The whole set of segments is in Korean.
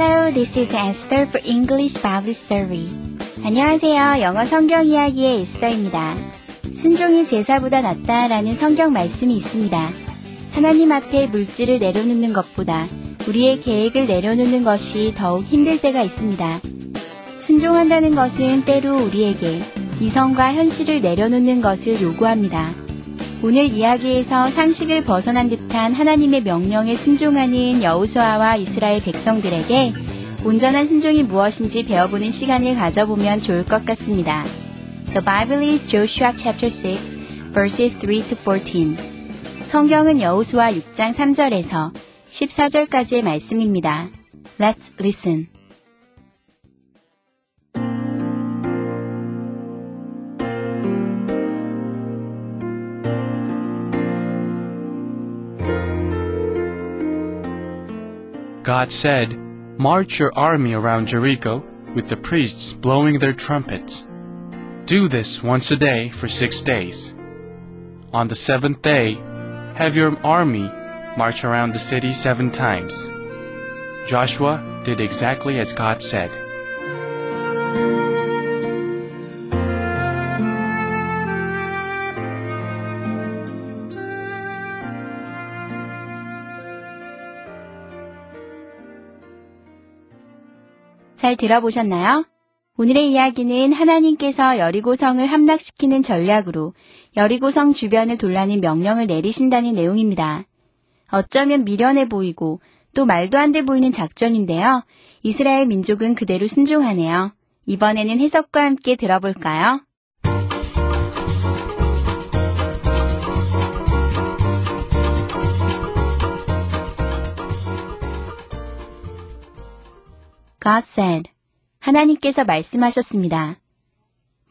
Hello, this is Esther for English Bible Story. 안녕하세요. 영어 성경 이야기의 에스더입니다. 순종이 제사보다 낫다라는 성경 말씀이 있습니다. 하나님 앞에 물질을 내려놓는 것보다 우리의 계획을 내려놓는 것이 더욱 힘들 때가 있습니다. 순종한다는 것은 때로 우리에게 이성과 현실을 내려놓는 것을 요구합니다. 오늘 이야기에서 상식을 벗어난 듯한 하나님의 명령에 순종하는 여우수아와 이스라엘 백성들에게 온전한 순종이 무엇인지 배워보는 시간을 가져보면 좋을 것 같습니다. The Bible is Joshua chapter 6, verses 3 to 14. 성경은 여우수아 6장 3절에서 14절까지의 말씀입니다. Let's listen. God said, March your army around Jericho with the priests blowing their trumpets. Do this once a day for six days. On the seventh day, have your army march around the city seven times. Joshua did exactly as God said. 잘 들어보셨나요? 오늘의 이야기는 하나님께서 여리고성을 함락시키는 전략으로 여리고성 주변을 돌라는 명령을 내리신다는 내용입니다. 어쩌면 미련해 보이고 또 말도 안 돼 보이는 작전인데요. 이스라엘 민족은 그대로 순종하네요. 이번에는 해석과 함께 들어볼까요? God said, 하나님께서 말씀하셨습니다.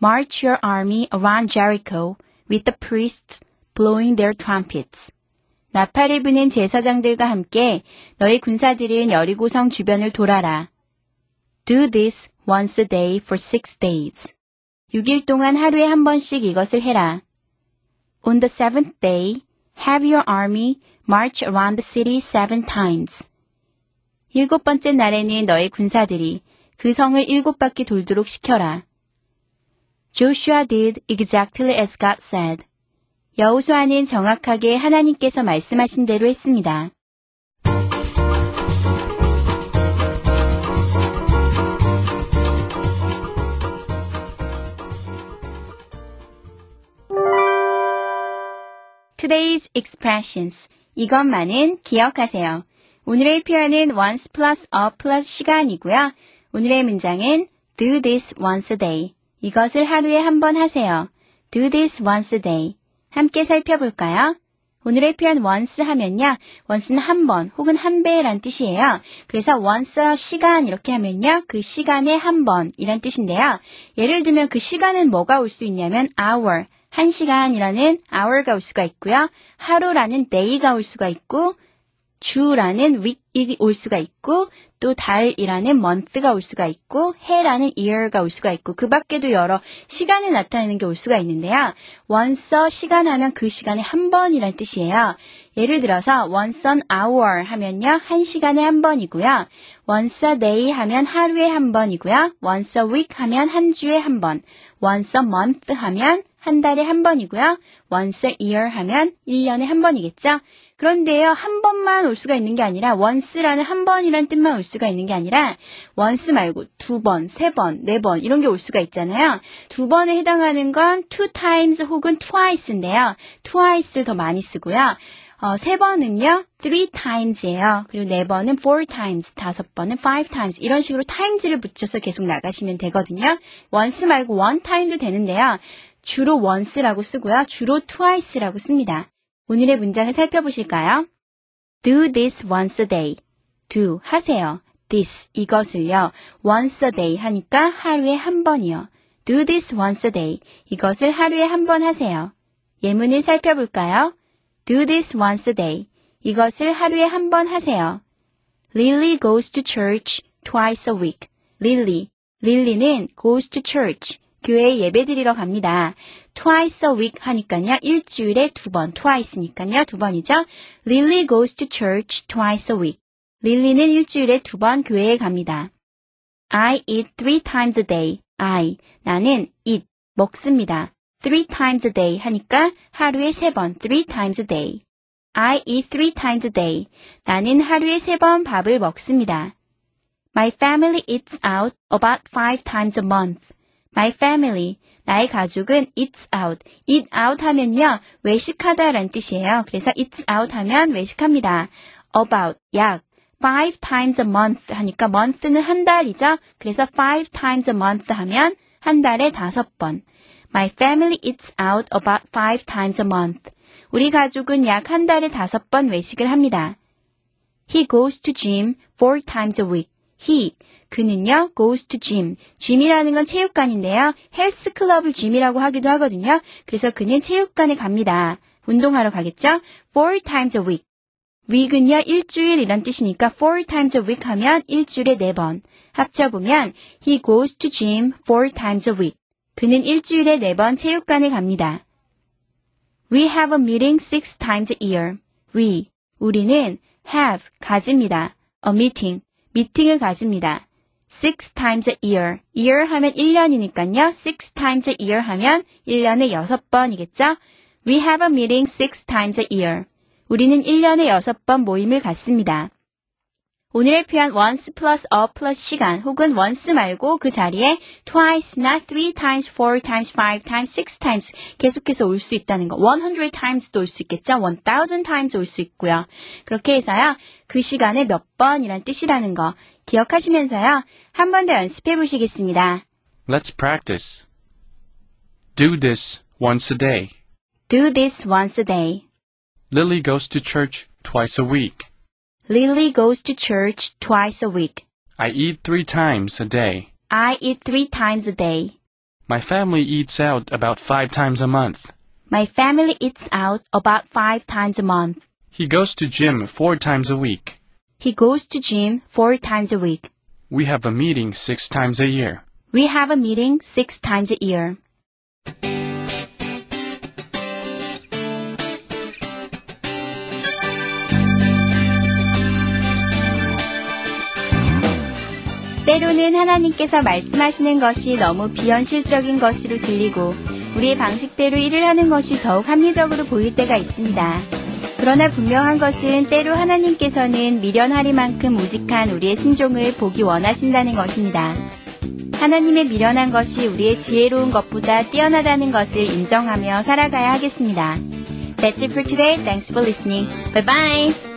March your army around Jericho with the priests blowing their trumpets. 나팔을 부는 제사장들과 함께 너희 군사들은 여리고성 주변을 돌아라. Do this once a day for six days. 6일 동안 하루에 한 번씩 이것을 해라. On the seventh day, have your army march around the city seven times. 일곱 번째 날에는 너희 군사들이 그 성을 일곱 바퀴 돌도록 시켜라. Joshua did exactly as God said. 여호수아는 정확하게 하나님께서 말씀하신 대로 했습니다. Today's expressions. 이것만은 기억하세요. 오늘의 표현은 once plus a plus 시간이고요. 오늘의 문장은 do this once a day. 이것을 하루에 한 번 하세요. do this once a day. 함께 살펴볼까요? 오늘의 표현 once 하면요. once는 한 번 혹은 한 배란 뜻이에요. 그래서 once a 시간 이렇게 하면요. 그 시간에 한 번이란 뜻인데요. 예를 들면 그 시간은 뭐가 올 수 있냐면 hour, 한 시간이라는 hour가 올 수가 있고요. 하루라는 day가 올 수가 있고 주라는 week이 올 수가 있고 또 달이라는 month가 올 수가 있고 해라는 year가 올 수가 있고 그 밖에도 여러 시간을 나타내는 게 올 수가 있는데요. once 시간 하면 그 시간에 한 번이란 뜻이에요. 예를 들어서 once an hour 하면요. 한 시간에 한 번이고요. once a day 하면 하루에 한 번이고요. once a week 하면 한 주에 한 번. once a month 하면 한 달에 한 번이고요. once a year 하면 1년에 한 번이겠죠. 그런데요, 한 번만 올 수가 있는 게 아니라 once라는 한 번이란 뜻만 올 수가 있는 게 아니라 once 말고 두 번, 세 번, 네 번 이런 게 올 수가 있잖아요. 두 번에 해당하는 건 two times 혹은 twice인데요. twice를 더 많이 쓰고요. 어, 세 번은요, three times예요. 그리고 네 번은 four times, 다섯 번은 five times 이런 식으로 times를 붙여서 계속 나가시면 되거든요. once 말고 one time도 되는데요. 주로 once라고 쓰고요. 주로 twice라고 씁니다. 오늘의 문장을 살펴보실까요? Do this once a day. do 하세요. this 이것을요. once a day 하니까 하루에 한 번이요. do this once a day 이것을 하루에 한 번 하세요. 예문을 살펴볼까요? do this once a day 이것을 하루에 한 번 하세요. Lily goes to church twice a week. Lily. 릴리는 goes to church. 교회에 예배 드리러 갑니다. twice a week 하니까요. 일주일에 두 번. twice니까요. 두 번이죠. Lily goes to church twice a week. 릴리는 일주일에 두 번 교회에 갑니다. I eat three times a day. I. 나는 eat. 먹습니다. three times a day 하니까 하루에 세 번. three times a day. I eat three times a day. 나는 하루에 세 번 밥을 먹습니다. My family eats out about five times a month. My family, 나의 가족은 eats out. eat out 하면요, 외식하다라는 뜻이에요. 그래서 eats out 하면 외식합니다. about, 약. five times a month 하니까 month는 한 달이죠. 그래서 five times a month 하면 한 달에 다섯 번. My family eats out about five times a month. 우리 가족은 약 한 달에 다섯 번 외식을 합니다. He goes to gym four times a week. He, 그는요, goes to gym. gym이라는 건 체육관인데요. 헬스 클럽을 gym이라고 하기도 하거든요. 그래서 그는 체육관에 갑니다. 운동하러 가겠죠? four times a week. week은요, 일주일 이란 뜻이니까 four times a week 하면 일주일에 네 번. 합쳐보면 he goes to gym four times a week. 그는 일주일에 네 번 체육관에 갑니다. We have a meeting six times a year. We, 우리는 have, 가집니다. a meeting, 미팅을 가집니다. six times a year. year 하면 1년이니까요. six times a year 하면 1년에 6번이겠죠? We have a meeting six times a year. 우리는 1년에 6번 모임을 갖습니다. 오늘의 표현 once plus a plus 시간 혹은 once 말고 그 자리에 twice나 three times, four times, five times, six times 계속해서 올 수 있다는 거. 100 times도 올 수 있겠죠? 1000 times 올 수 있고요. 그렇게 해서요. 그 시간에 몇 번이란 뜻이라는 거 기억하시면서요. 한 번 더 연습해 보시겠습니다. Let's practice. Do this once a day. Do this once a day. Lily goes to church twice a week. Lily goes to church twice a week. I eat three times a day. I eat three times a day. My family eats out about five times a month. My family eats out about five times a month. He goes to gym four times a week. He goes to gym four times a week. We have a meeting six times a year. We have a meeting six times a year. 때로는 하나님께서 말씀하시는 것이 너무 비현실적인 것으로 들리고 우리의 방식대로 일을 하는 것이 더욱 합리적으로 보일 때가 있습니다. 그러나 분명한 것은 때로 하나님께서는 미련하리만큼 우직한 우리의 신종을 보기 원하신다는 것입니다. 하나님의 미련한 것이 우리의 지혜로운 것보다 뛰어나다는 것을 인정하며 살아가야 하겠습니다. That's it for today. Thanks for listening. Bye bye.